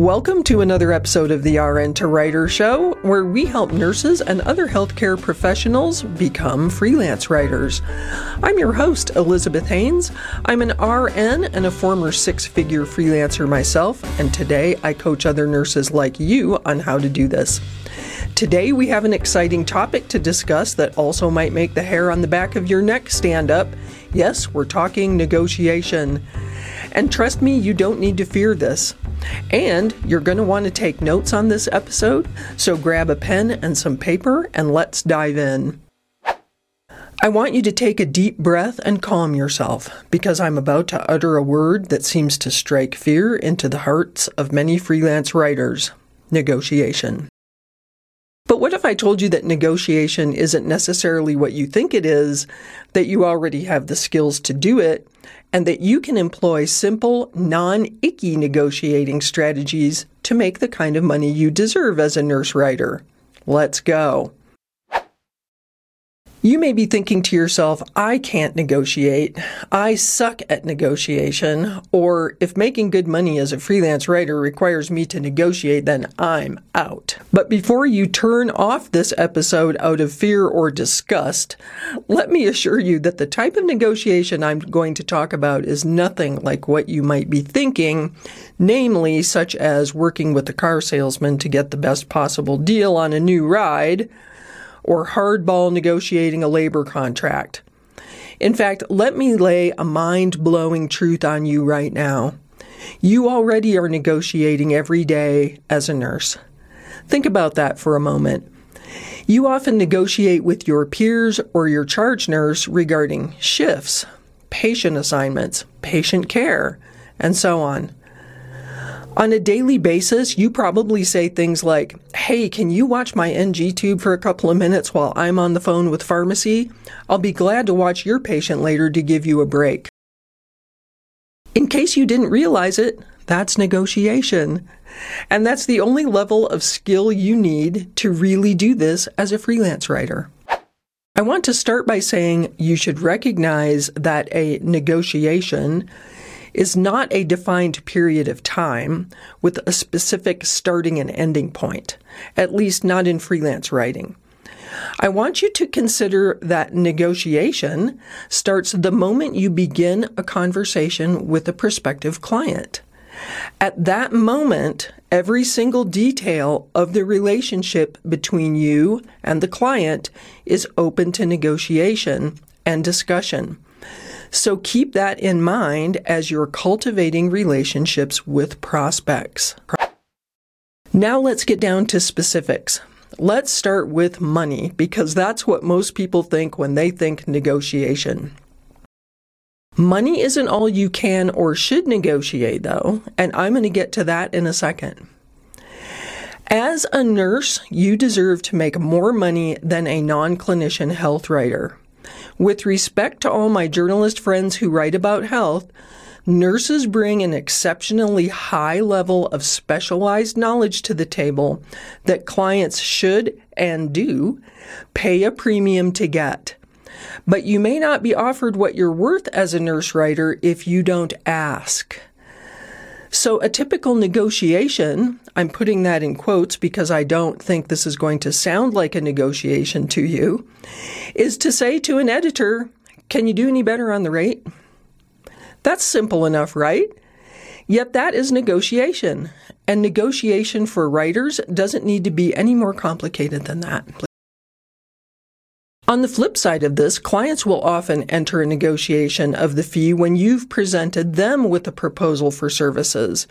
Welcome to another episode of the RN to Writer Show, where we help nurses and other healthcare professionals become freelance writers. I'm your host, Elizabeth Hanes. I'm an RN and a former six figure freelancer myself, and today I coach other nurses like you on how to do this. Today we have an exciting topic to discuss that also might make the hair on the back of your neck stand up. Yes, we're talking negotiation. And trust me, you don't need to fear this. And you're going to want to take notes on this episode, so grab a pen and some paper and let's dive in. I want you to take a deep breath and calm yourself because I'm about to utter a word that seems to strike fear into the hearts of many freelance writers negotiation. But what if I told you that negotiation isn't necessarily what you think it is, that you already have the skills to do it, and that you can employ simple, non icky negotiating strategies to make the kind of money you deserve as a nurse writer. Let's go. You may be thinking to yourself, I can't negotiate. I suck at negotiation. Or if making good money as a freelance writer requires me to negotiate, then I'm out. But before you turn off this episode out of fear or disgust, let me assure you that the type of negotiation I'm going to talk about is nothing like what you might be thinking, namely, such as working with a car salesman to get the best possible deal on a new ride or hardball negotiating a labor contract. In fact, let me lay a mind blowing truth on you right now. You already are negotiating every day as a nurse. Think about that for a moment. You often negotiate with your peers or your charge nurse regarding shifts, patient assignments, patient care, and so on. On a daily basis, you probably say things like, Hey, can you watch my NG tube for a couple of minutes while I'm on the phone with pharmacy? I'll be glad to watch your patient later to give you a break. In case you didn't realize it, that's negotiation. And that's the only level of skill you need to really do this as a freelance writer. I want to start by saying you should recognize that a negotiation is not a defined period of time with a specific starting and ending point, at least not in freelance writing. I want you to consider that negotiation starts the moment you begin a conversation with a prospective client. At that moment, every single detail of the relationship between you and the client is open to negotiation and discussion. So keep that in mind as you're cultivating relationships with prospects. Now let's get down to specifics. Let's start with money because that's what most people think when they think negotiation. Money isn't all you can or should negotiate, though, and I'm going to get to that in a second. As a nurse, you deserve to make more money than a non clinician health writer. With respect to all my journalist friends who write about health, nurses bring an exceptionally high level of specialized knowledge to the table that clients should and do pay a premium to get. But you may not be offered what you're worth as a nurse writer if you don't ask. So, a typical negotiation, I'm putting that in quotes because I don't think this is going to sound like a negotiation to you, is to say to an editor, Can you do any better on the rate? That's simple enough, right? Yet that is negotiation. And negotiation for writers doesn't need to be any more complicated than that. On the flip side of this, clients will often enter a negotiation of the fee when you've presented them with a proposal for services.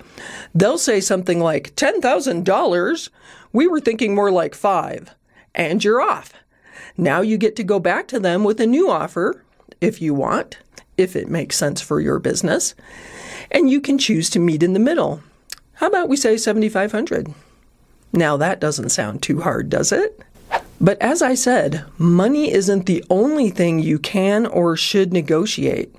They'll say something like, $10,000? We were thinking more like five. And you're off. Now you get to go back to them with a new offer, if you want, if it makes sense for your business. And you can choose to meet in the middle. How about we say 7500 Now that doesn't sound too hard, does it? But as I said, money isn't the only thing you can or should negotiate.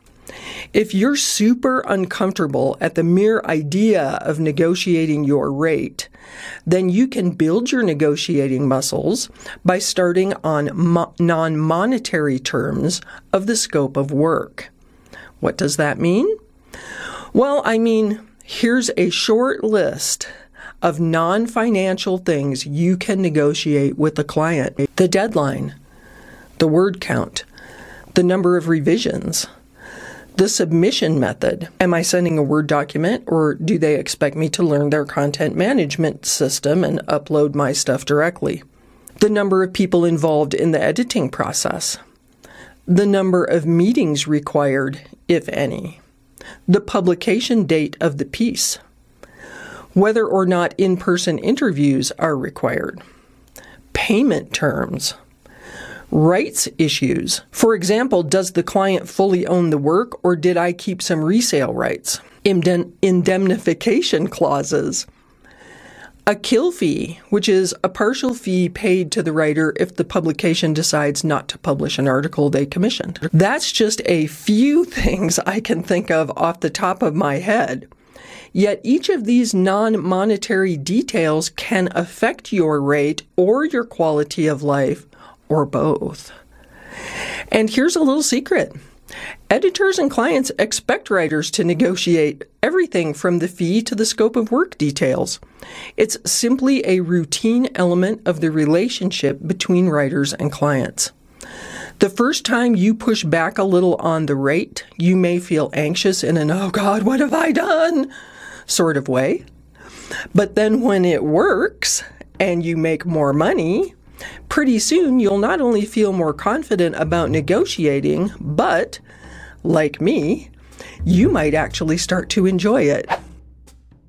If you're super uncomfortable at the mere idea of negotiating your rate, then you can build your negotiating muscles by starting on mo- non monetary terms of the scope of work. What does that mean? Well, I mean, here's a short list of non financial things you can negotiate with the client the deadline, the word count, the number of revisions, the submission method. Am I sending a Word document or do they expect me to learn their content management system and upload my stuff directly? The number of people involved in the editing process, the number of meetings required, if any, the publication date of the piece, whether or not in person interviews are required, payment terms, rights issues. For example, does the client fully own the work or did I keep some resale rights? indemnification clauses. A kill fee, which is a partial fee paid to the writer if the publication decides not to publish an article they commissioned. That's just a few things I can think of off the top of my head. Yet each of these non monetary details can affect your rate or your quality of life or both. And here's a little secret. Editors and clients expect writers to negotiate everything from the fee to the scope of work details. It's simply a routine element of the relationship between writers and clients. The first time you push back a little on the rate, you may feel anxious in an, oh God, what have I done? sort of way. But then when it works and you make more money, Pretty soon, you'll not only feel more confident about negotiating, but, like me, you might actually start to enjoy it.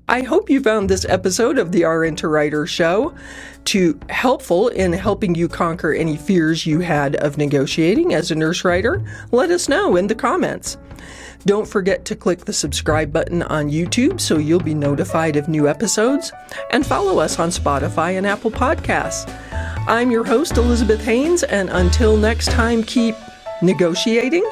I hope you found this episode of the RN to Writer show to helpful in helping you conquer any fears you had of negotiating as a nurse writer. Let us know in the comments. Don't forget to click the subscribe button on YouTube so you'll be notified of new episodes and follow us on Spotify and Apple Podcasts. I'm your host, Elizabeth Hanes, and until next time, keep negotiating